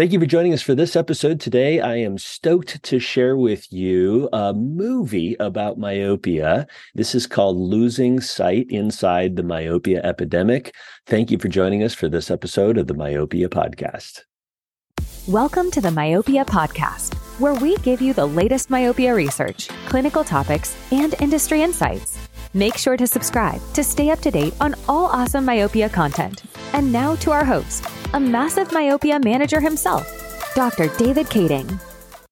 Thank you for joining us for this episode today. I am stoked to share with you a movie about myopia. This is called Losing Sight Inside the Myopia Epidemic. Thank you for joining us for this episode of the Myopia Podcast. Welcome to the Myopia Podcast, where we give you the latest myopia research, clinical topics, and industry insights. Make sure to subscribe to stay up to date on all awesome myopia content. And now to our host, a massive myopia manager himself, Dr. David Kading.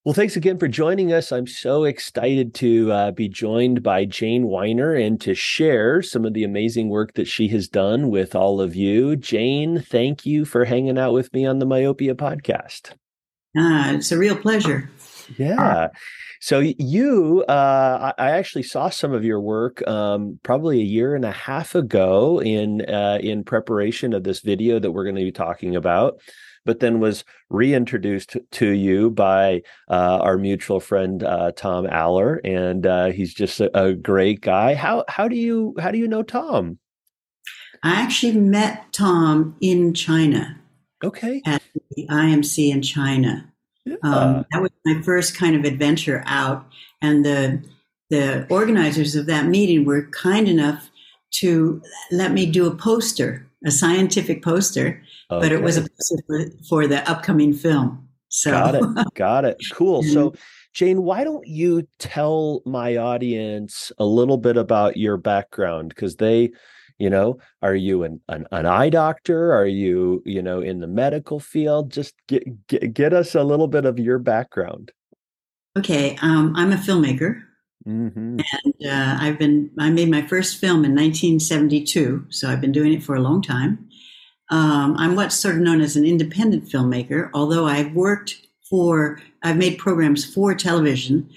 Well, thanks again for joining us. I'm so excited to uh, be joined by Jane Weiner and to share some of the amazing work that she has done with all of you. Jane, thank you for hanging out with me on the Myopia podcast. Uh, it's a real pleasure. Yeah. So you, uh, I actually saw some of your work um, probably a year and a half ago in uh, in preparation of this video that we're going to be talking about, but then was reintroduced to you by uh, our mutual friend uh, Tom Aller, and uh, he's just a, a great guy. How how do you how do you know Tom? I actually met Tom in China. Okay. At the IMC in China. Yeah. Um, that was my first kind of adventure out, and the the organizers of that meeting were kind enough to let me do a poster, a scientific poster, okay. but it was a poster for, for the upcoming film. So got it, got it, cool. So. Jane, why don't you tell my audience a little bit about your background? Because they, you know are you an, an, an, eye doctor? Are you you know in the medical field? Just get, get, get us a little bit of your background. Okay um, i'm a filmmaker. Mm-hmm. and uh, i've been i made my first film in 1972 so i've been doing it for a long time. Um, i'm what's sort of known as an independent filmmaker although i've worked for i've made programs for television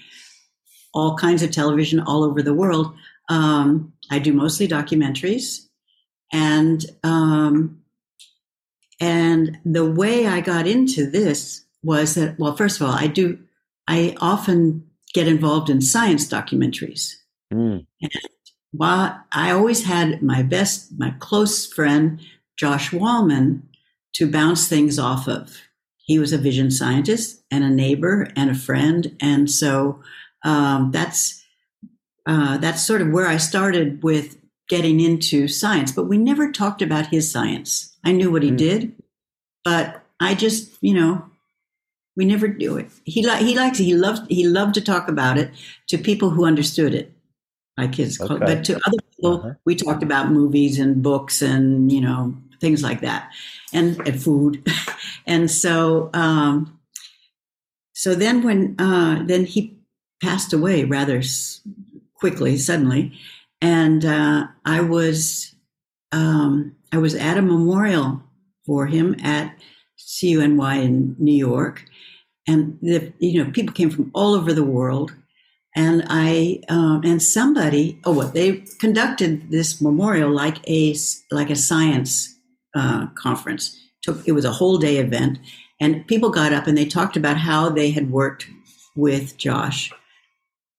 all kinds of television all over the world. Um, I do mostly documentaries, and um, and the way I got into this was that well, first of all, I do I often get involved in science documentaries. Mm. And while I always had my best, my close friend Josh Wallman to bounce things off of. He was a vision scientist and a neighbor and a friend, and so um, that's uh, that's sort of where I started with getting into science. But we never talked about his science. I knew what he mm. did, but I just, you know, we never do it. He li- he likes he loved he loved to talk about it to people who understood it, like his. Okay. But to other people, uh-huh. we talked about movies and books and you know things like that, and, and food, and so um, so then when uh, then he passed away rather quickly, suddenly, and uh, I was um, I was at a memorial for him at CUNY in New York, and the you know people came from all over the world, and I um, and somebody oh what they conducted this memorial like a like a science uh, conference. Took it was a whole day event, and people got up and they talked about how they had worked with Josh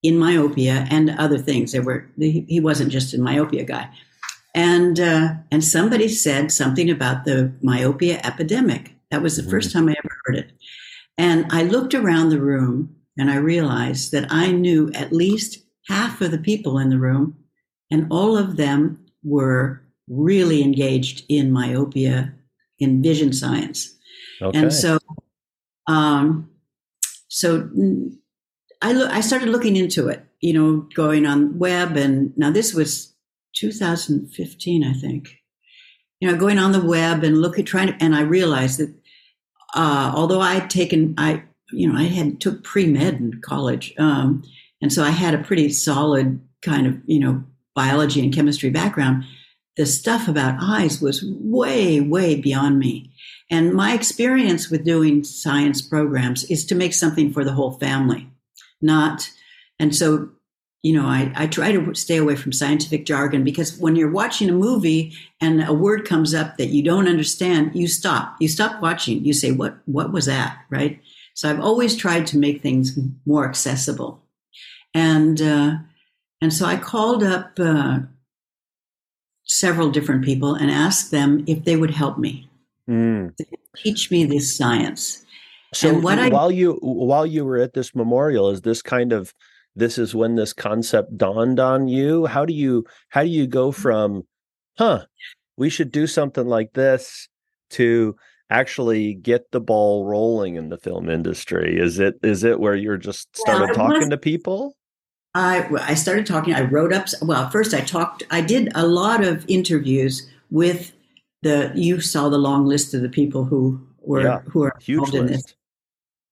in myopia and other things. There were he, he wasn't just a myopia guy, and uh, and somebody said something about the myopia epidemic. That was the mm-hmm. first time I ever heard it, and I looked around the room and I realized that I knew at least half of the people in the room, and all of them were really engaged in myopia in vision science, okay. and so. Um, so I lo- I started looking into it, you know, going on the web, and now this was 2015, I think. You know, going on the web and look at trying to, and I realized that uh, although I had taken, I you know, I had took pre med in college, um, and so I had a pretty solid kind of you know biology and chemistry background. The stuff about eyes was way, way beyond me. And my experience with doing science programs is to make something for the whole family not. And so, you know, I, I try to stay away from scientific jargon because when you're watching a movie and a word comes up that you don't understand, you stop. You stop watching. You say, what, what was that? Right. So I've always tried to make things more accessible. And, uh, and so I called up uh, several different people and asked them if they would help me, mm. teach me this science. So while I, you while you were at this memorial, is this kind of this is when this concept dawned on you? How do you how do you go mm-hmm. from, huh, we should do something like this to actually get the ball rolling in the film industry? Is it is it where you're just started yeah, talking was, to people? I I started talking. I wrote up. Well, first I talked. I did a lot of interviews with the. You saw the long list of the people who were yeah, who are huge involved list. in this.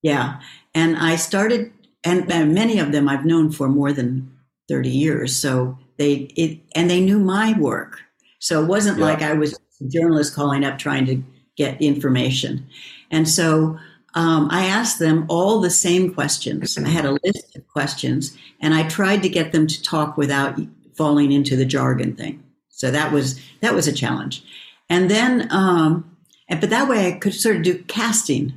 Yeah, and I started, and, and many of them I've known for more than thirty years. So they it and they knew my work. So it wasn't yeah. like I was a journalist calling up trying to get information. And so um, I asked them all the same questions. I had a list of questions, and I tried to get them to talk without falling into the jargon thing. So that was that was a challenge. And then, um, and, but that way I could sort of do casting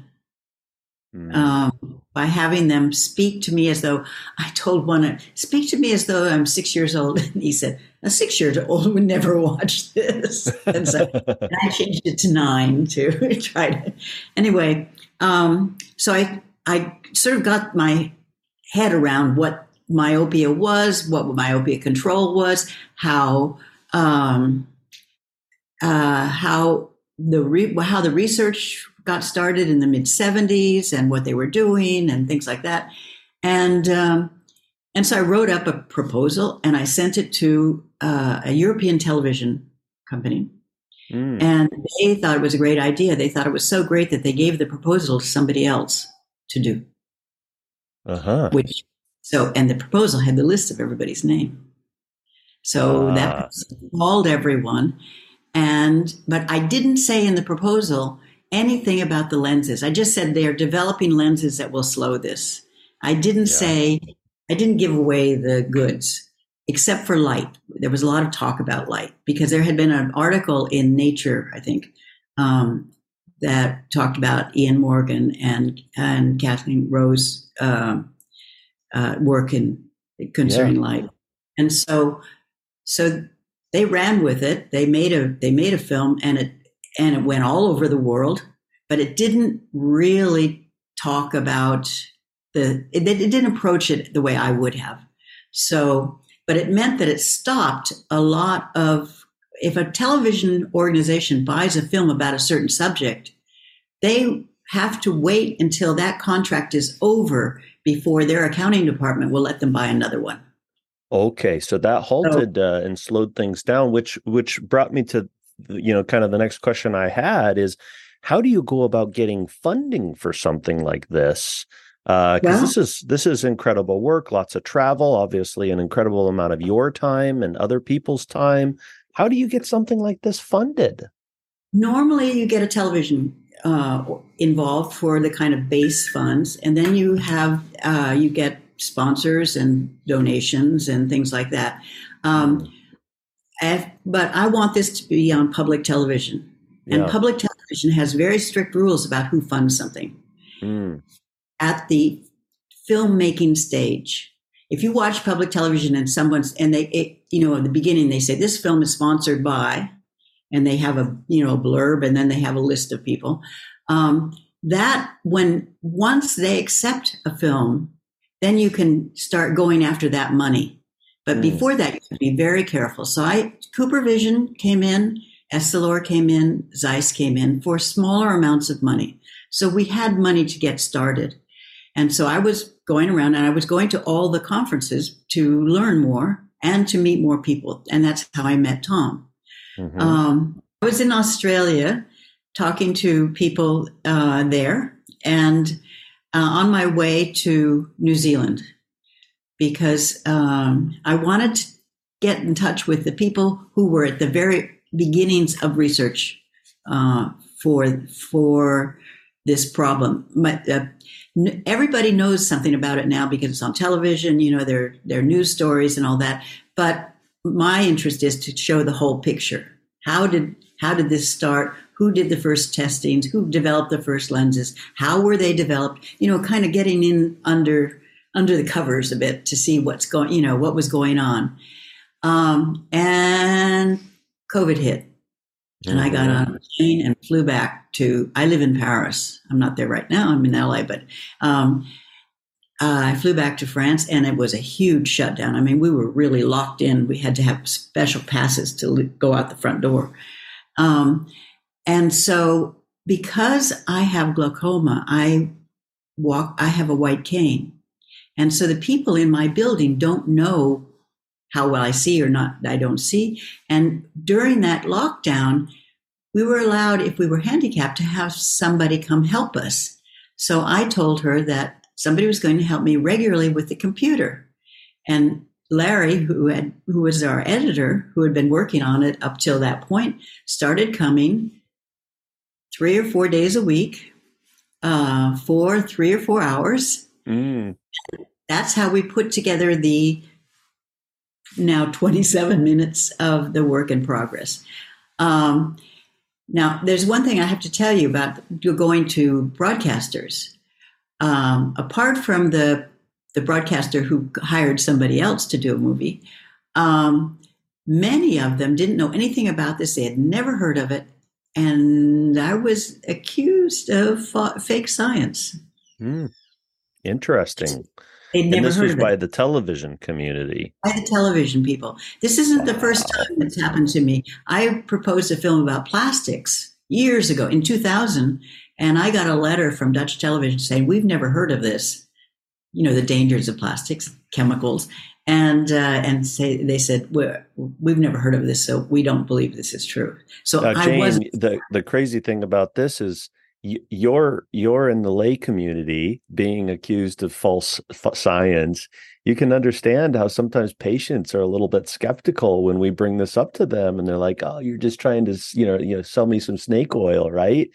mm. um, by having them speak to me as though I told one, speak to me as though I'm six years old. And he said, a six year old would never watch this. And so and I changed it to nine to try to. Anyway, um, so I, I sort of got my head around what myopia was, what myopia control was, how, um, uh, how the re- how the research got started in the mid 70s and what they were doing and things like that. And um, and so I wrote up a proposal and I sent it to uh, a European television company. Mm. And they thought it was a great idea. They thought it was so great that they gave the proposal to somebody else to do. Uh-huh. Which so and the proposal had the list of everybody's name. So uh. that called everyone. And but I didn't say in the proposal anything about the lenses. I just said they are developing lenses that will slow this. I didn't yeah. say I didn't give away the goods except for light. There was a lot of talk about light because there had been an article in Nature, I think, um, that talked about Ian Morgan and and Kathleen Rose uh, uh, work in concerning yeah. light, and so so they ran with it. They made a they made a film, and it and it went all over the world, but it didn't really talk about the it, it didn't approach it the way I would have. So but it meant that it stopped a lot of if a television organization buys a film about a certain subject, they have to wait until that contract is over before their accounting department will let them buy another one. Okay, so that halted so, uh, and slowed things down, which which brought me to you know kind of the next question I had is how do you go about getting funding for something like this? because uh, yeah. this is this is incredible work lots of travel obviously an incredible amount of your time and other people's time how do you get something like this funded normally you get a television uh, involved for the kind of base funds and then you have uh, you get sponsors and donations and things like that um, but i want this to be on public television and yeah. public television has very strict rules about who funds something mm at the filmmaking stage. If you watch public television and someone's and they, it, you know, at the beginning they say this film is sponsored by, and they have a you know a blurb and then they have a list of people. Um, that when once they accept a film, then you can start going after that money. But mm. before that, you have to be very careful. So I CooperVision came in, Essilor came in, Zeiss came in for smaller amounts of money. So we had money to get started. And so I was going around and I was going to all the conferences to learn more and to meet more people. And that's how I met Tom. Mm-hmm. Um, I was in Australia talking to people uh, there and uh, on my way to New Zealand because um, I wanted to get in touch with the people who were at the very beginnings of research uh, for for this problem. But, uh, everybody knows something about it now because it's on television. You know, there there are news stories and all that. But my interest is to show the whole picture. How did how did this start? Who did the first testings? Who developed the first lenses? How were they developed? You know, kind of getting in under under the covers a bit to see what's going. You know, what was going on. Um, and COVID hit. And I got on a plane and flew back to, I live in Paris. I'm not there right now. I'm in LA, but um, uh, I flew back to France and it was a huge shutdown. I mean, we were really locked in. We had to have special passes to go out the front door. Um, and so because I have glaucoma, I walk, I have a white cane. And so the people in my building don't know how well I see or not, I don't see. And during that lockdown, we were allowed, if we were handicapped, to have somebody come help us. So I told her that somebody was going to help me regularly with the computer. And Larry, who had who was our editor, who had been working on it up till that point, started coming three or four days a week uh, for three or four hours. Mm. That's how we put together the now 27 minutes of the work in progress. Um, now, there's one thing I have to tell you about going to broadcasters. Um, apart from the the broadcaster who hired somebody else to do a movie, um, many of them didn't know anything about this. They had never heard of it, and I was accused of fa- fake science. Mm, interesting. They'd never and this heard was by it. the television community. By the television people. This isn't the first time it's happened to me. I proposed a film about plastics years ago in 2000, and I got a letter from Dutch television saying, We've never heard of this. You know, the dangers of plastics, chemicals. And uh, and say they said we've never heard of this, so we don't believe this is true. So now, I was the the crazy thing about this is you're you're in the lay community being accused of false f- science you can understand how sometimes patients are a little bit skeptical when we bring this up to them and they're like oh you're just trying to you know you know sell me some snake oil right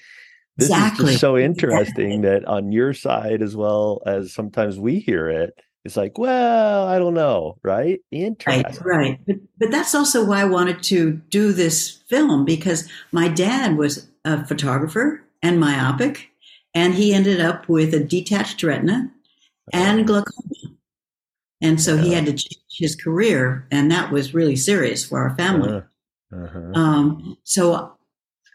this exactly. is just so interesting exactly. that on your side as well as sometimes we hear it it's like well i don't know right interesting right, right. But, but that's also why i wanted to do this film because my dad was a photographer and myopic, and he ended up with a detached retina and glaucoma. And so he had to change his career, and that was really serious for our family. Uh-huh. uh-huh. Um, so,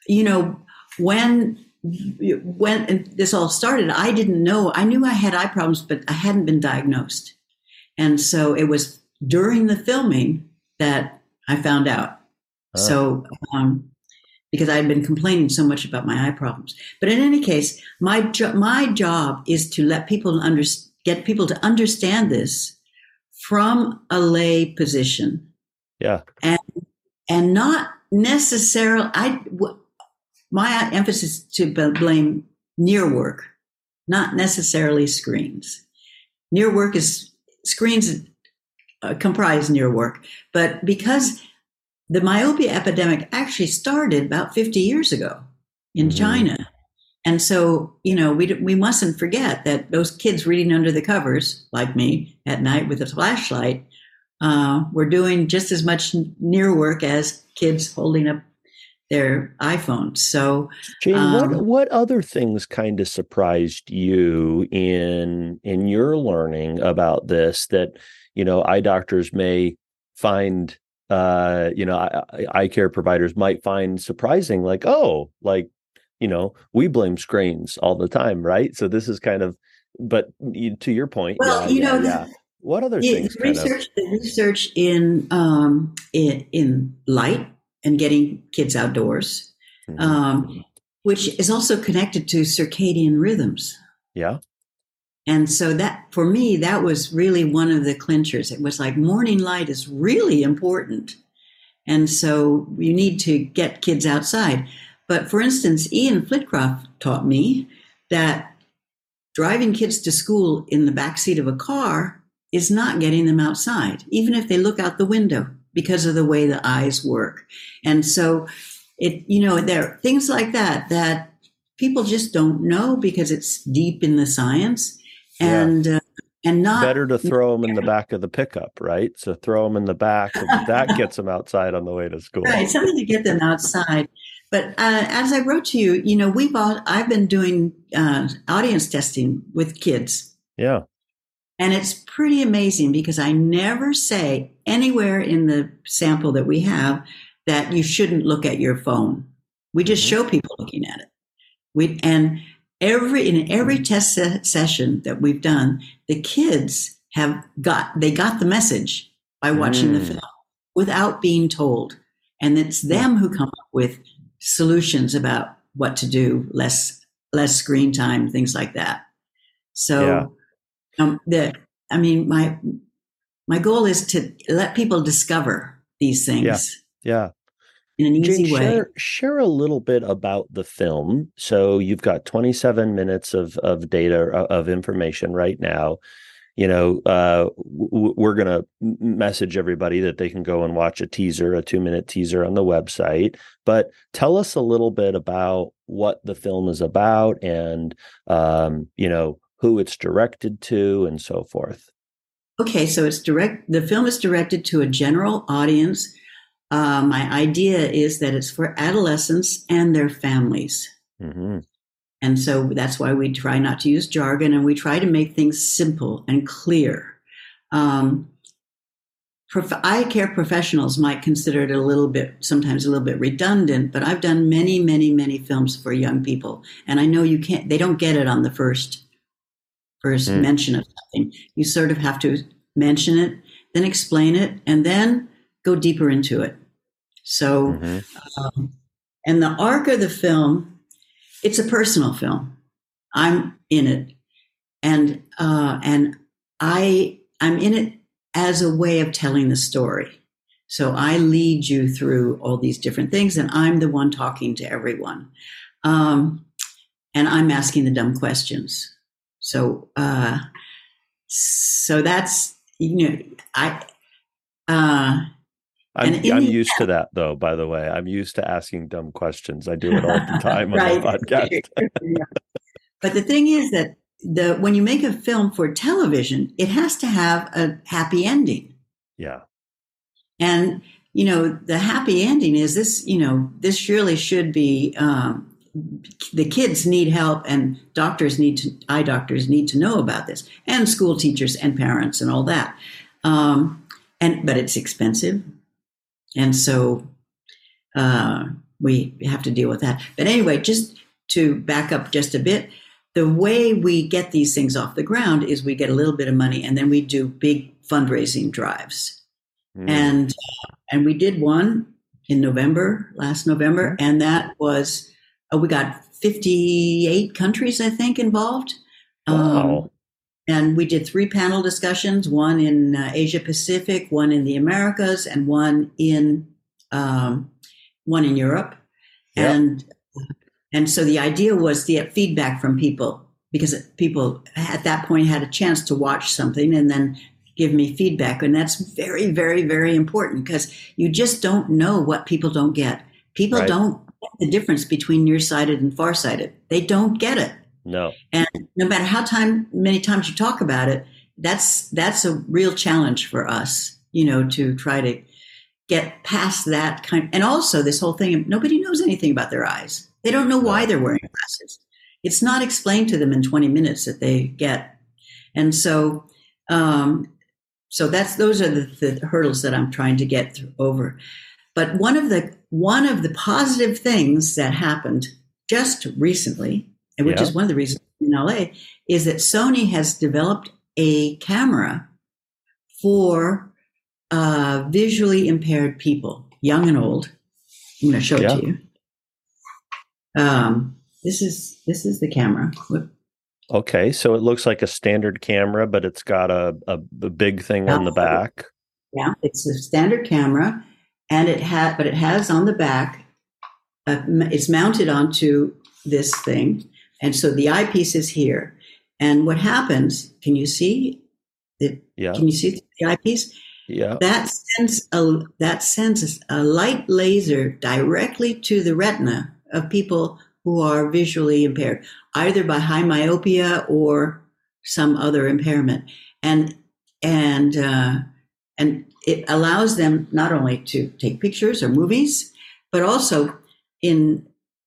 you know, when when this all started, I didn't know. I knew I had eye problems, but I hadn't been diagnosed. And so it was during the filming that I found out. Uh. So um, because I had been complaining so much about my eye problems. But in any case, my jo- my job is to let people under- get people to understand this from a lay position. Yeah. And and not necessarily I w- my emphasis to blame near work, not necessarily screens. Near work is screens uh, comprise near work, but because the myopia epidemic actually started about 50 years ago in mm-hmm. China. And so, you know, we, we mustn't forget that those kids reading under the covers, like me at night with a flashlight, uh, were doing just as much near work as kids holding up their iPhones. So, Jane, um, what what other things kind of surprised you in in your learning about this that you know eye doctors may find uh, you know, eye care providers might find surprising, like, oh, like, you know, we blame screens all the time, right? So this is kind of, but to your point, well, yeah, you yeah, know, yeah. What other things? Research, of... research in um, in, in light and getting kids outdoors, mm-hmm. um, which is also connected to circadian rhythms. Yeah. And so that for me, that was really one of the clinchers. It was like morning light is really important. And so you need to get kids outside. But for instance, Ian Flitcroft taught me that driving kids to school in the back seat of a car is not getting them outside, even if they look out the window because of the way the eyes work. And so it, you know, there are things like that that people just don't know because it's deep in the science and yeah. uh, and not better to throw them in the back of the pickup, right? So throw them in the back, that gets them outside on the way to school. Right, something to get them outside. But uh, as I wrote to you, you know, we've all I've been doing uh, audience testing with kids. Yeah. And it's pretty amazing because I never say anywhere in the sample that we have that you shouldn't look at your phone. We just mm-hmm. show people looking at it. We and every in every test se- session that we've done, the kids have got they got the message by watching mm. the film without being told, and it's them who come up with solutions about what to do, less less screen time, things like that. So, yeah. um, the I mean, my my goal is to let people discover these things. Yeah. Yeah. In an easy Jane, way. Share, share a little bit about the film. So you've got 27 minutes of of data uh, of information right now you know, uh, w- we're going to message everybody that they can go and watch a teaser, a two minute teaser on the website. But tell us a little bit about what the film is about and, um, you know, who it's directed to and so forth. Okay, so it's direct. The film is directed to a general audience. Uh, my idea is that it's for adolescents and their families. Mm-hmm. And so that's why we try not to use jargon and we try to make things simple and clear. Um, prof- eye care professionals might consider it a little bit, sometimes a little bit redundant, but I've done many, many, many films for young people. And I know you can't, they don't get it on the first, first mm. mention of something. You sort of have to mention it, then explain it, and then go deeper into it. So, mm-hmm. um, and the arc of the film it's a personal film. I'm in it, and uh, and I I'm in it as a way of telling the story. So I lead you through all these different things, and I'm the one talking to everyone, um, and I'm asking the dumb questions. So uh, so that's you know I. Uh, I'm, I'm used to that though, by the way. I'm used to asking dumb questions. I do it all the time right. on the podcast. but the thing is that the when you make a film for television, it has to have a happy ending. Yeah. And you know, the happy ending is this, you know, this surely should be um, the kids need help and doctors need to eye doctors need to know about this and school teachers and parents and all that um, and but it's expensive and so uh, we have to deal with that. But anyway, just to back up just a bit, the way we get these things off the ground is we get a little bit of money and then we do big fundraising drives. Mm. And and we did one in November, last November, mm-hmm. and that was uh, we got 58 countries I think involved. Wow. Um, and we did three panel discussions one in uh, asia pacific one in the americas and one in um, one in europe. Yep. and and so the idea was to get feedback from people because people at that point had a chance to watch something and then give me feedback. And that's very very very important because you just don't know what people don't get. People right. don't get the difference between nearsighted and farsighted. They don't get it no. And no matter how time many times you talk about it, that's that's a real challenge for us, you know, to try to get past that kind and also this whole thing nobody knows anything about their eyes. They don't know why they're wearing glasses. It's not explained to them in 20 minutes that they get. And so um so that's those are the, the hurdles that I'm trying to get through, over. But one of the one of the positive things that happened just recently which yeah. is one of the reasons in LA, is that Sony has developed a camera for uh, visually impaired people, young and old. I'm going to show yeah. it to you. Um, this is this is the camera. Okay, so it looks like a standard camera, but it's got a, a, a big thing on the back. Yeah, it's a standard camera, and it had, but it has on the back. Uh, it's mounted onto this thing, and so the eyepiece is here. And what happens, can you see it? Yeah. Can you see the eyepiece? Yeah. That sends a that sends a light laser directly to the retina of people who are visually impaired, either by high myopia or some other impairment. And and uh, and it allows them not only to take pictures or movies, but also in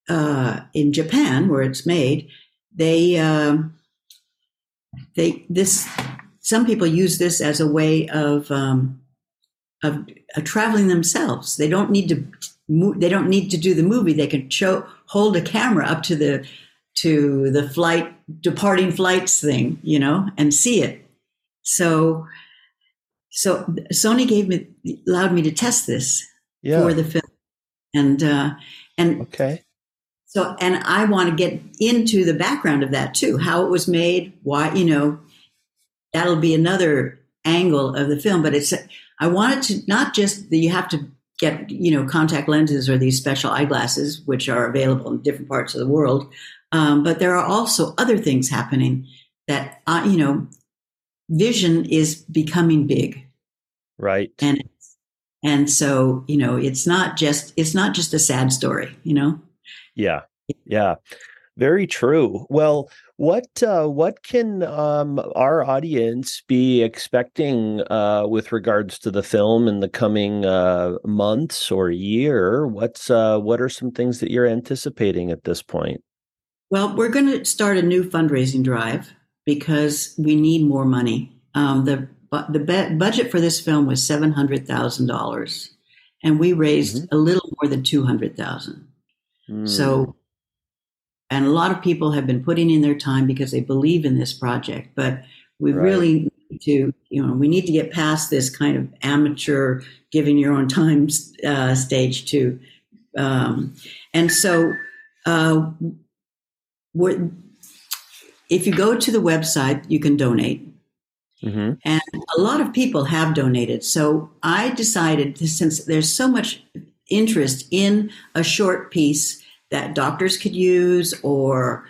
uh, in Japan, where it's made, they uh, they this some people use this as a way of um, of uh, traveling themselves. They don't need to they don't need to do the movie. They can show hold a camera up to the to the flight departing flights thing, you know, and see it. So so Sony gave me allowed me to test this yeah. for the film, and uh, and okay. So and I want to get into the background of that too, how it was made, why you know, that'll be another angle of the film. But it's I wanted to not just that you have to get you know contact lenses or these special eyeglasses, which are available in different parts of the world, um, but there are also other things happening that uh, you know, vision is becoming big, right? And and so you know, it's not just it's not just a sad story, you know. Yeah, yeah, very true. Well, what uh, what can um, our audience be expecting uh, with regards to the film in the coming uh, months or year? What's uh, what are some things that you're anticipating at this point? Well, we're going to start a new fundraising drive because we need more money. Um, the the be- budget for this film was seven hundred thousand dollars, and we raised mm-hmm. a little more than two hundred thousand. Mm. So and a lot of people have been putting in their time because they believe in this project. But we right. really need to, you know, we need to get past this kind of amateur giving your own time uh, stage too. Um, and so, uh, if you go to the website, you can donate. Mm-hmm. And a lot of people have donated. So I decided, since there's so much interest in a short piece that doctors could use or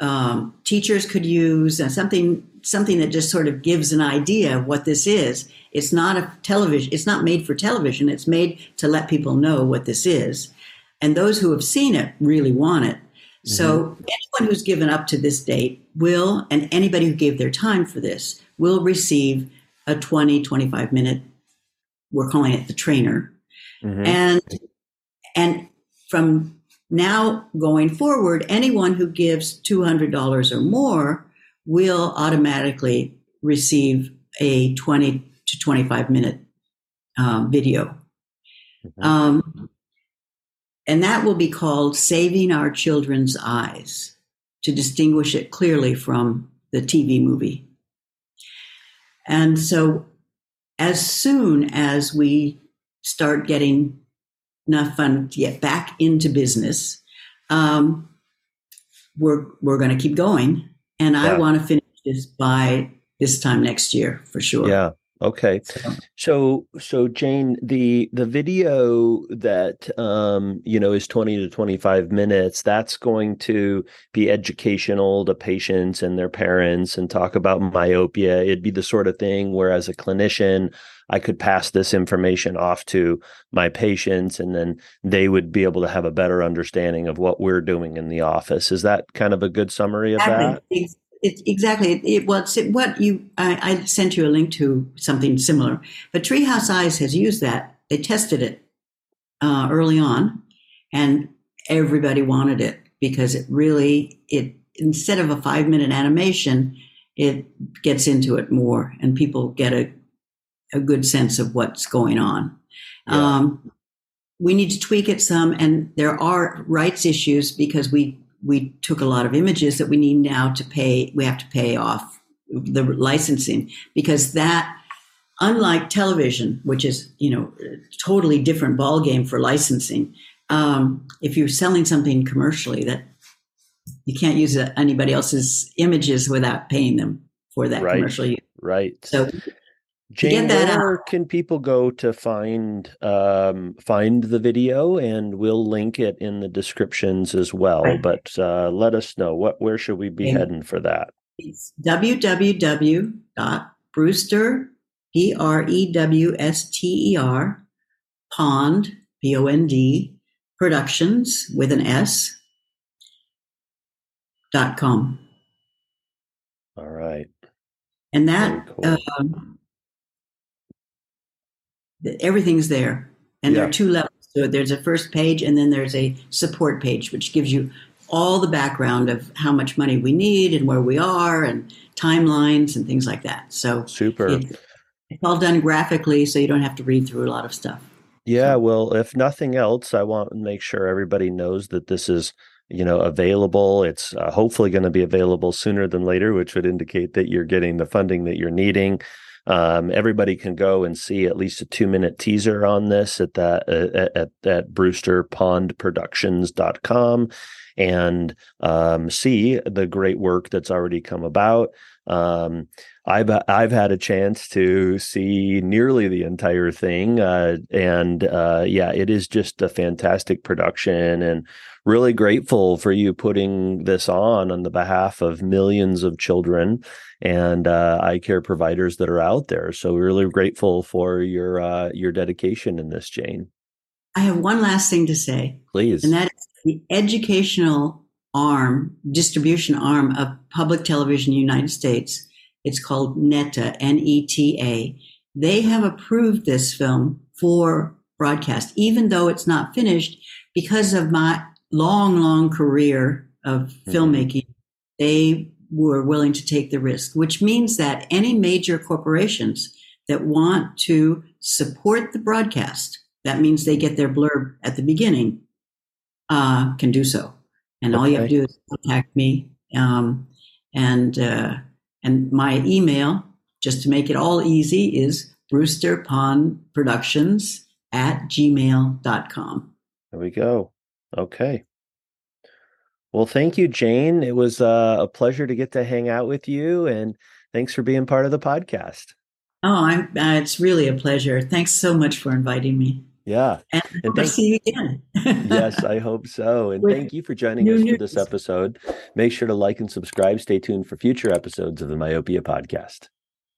um, teachers could use and something something that just sort of gives an idea of what this is. It's not a television it's not made for television. It's made to let people know what this is. And those who have seen it really want it. Mm-hmm. so anyone who's given up to this date will and anybody who gave their time for this will receive a 20 25 minute we're calling it the trainer mm-hmm. and and from now, going forward, anyone who gives $200 or more will automatically receive a 20 to 25 minute um, video. Mm-hmm. Um, and that will be called Saving Our Children's Eyes to distinguish it clearly from the TV movie. And so, as soon as we start getting enough fun to get back into business, um, we're we're going to keep going, and yeah. I want to finish this by this time next year for sure. Yeah. Okay. So so Jane, the the video that um you know is 20 to 25 minutes, that's going to be educational to patients and their parents and talk about myopia. It'd be the sort of thing where as a clinician, I could pass this information off to my patients and then they would be able to have a better understanding of what we're doing in the office. Is that kind of a good summary of that? It, exactly. It, it was it, what you. I, I, sent you a link to something similar, but Treehouse Eyes has used that. They tested it uh, early on, and everybody wanted it because it really it instead of a five minute animation, it gets into it more, and people get a a good sense of what's going on. Yeah. Um, we need to tweak it some, and there are rights issues because we we took a lot of images that we need now to pay. We have to pay off the licensing because that, unlike television, which is you know a totally different ball game for licensing. Um, if you're selling something commercially, that you can't use anybody else's images without paying them for that right. commercial use. Right. So Jane, where out. can people go to find um, find the video? And we'll link it in the descriptions as well. Right. But uh, let us know what where should we be heading for that? It's www.brewster b r e w s t e r pond p o n d productions with an s dot com. All right. And that. Cool. Um, everything's there. And yeah. there are two levels to it. There's a first page, and then there's a support page, which gives you all the background of how much money we need and where we are and timelines and things like that. So super. It, it's all done graphically, so you don't have to read through a lot of stuff. Yeah, well, if nothing else, I want to make sure everybody knows that this is you know available it's uh, hopefully going to be available sooner than later which would indicate that you're getting the funding that you're needing um, everybody can go and see at least a two minute teaser on this at that uh, at, at brewsterpondproductions.com and um, see the great work that's already come about. Um, I've I've had a chance to see nearly the entire thing, uh, and uh, yeah, it is just a fantastic production, and really grateful for you putting this on on the behalf of millions of children and uh, eye care providers that are out there. So we're really grateful for your uh, your dedication in this, Jane. I have one last thing to say, please, and that is the educational arm, distribution arm of Public Television United States. It's called NETA, N E T A. They have approved this film for broadcast, even though it's not finished because of my long, long career of mm-hmm. filmmaking, they were willing to take the risk, which means that any major corporations that want to support the broadcast, that means they get their blurb at the beginning, uh, can do so. And okay. all you have to do is contact me. Um, and, uh, and my email, just to make it all easy, is brewsterpondproductions at gmail.com. There we go. Okay. Well, thank you, Jane. It was uh, a pleasure to get to hang out with you, and thanks for being part of the podcast. Oh, I'm, uh, it's really a pleasure. Thanks so much for inviting me. Yeah. And, and thank, see you again. yes, I hope so. And With thank you for joining us news. for this episode. Make sure to like and subscribe. Stay tuned for future episodes of the Myopia Podcast.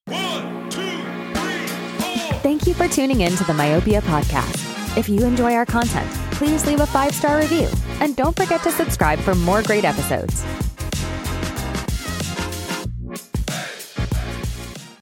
One, two, three, four. Thank you for tuning in to the Myopia Podcast. If you enjoy our content, please leave a five star review and don't forget to subscribe for more great episodes.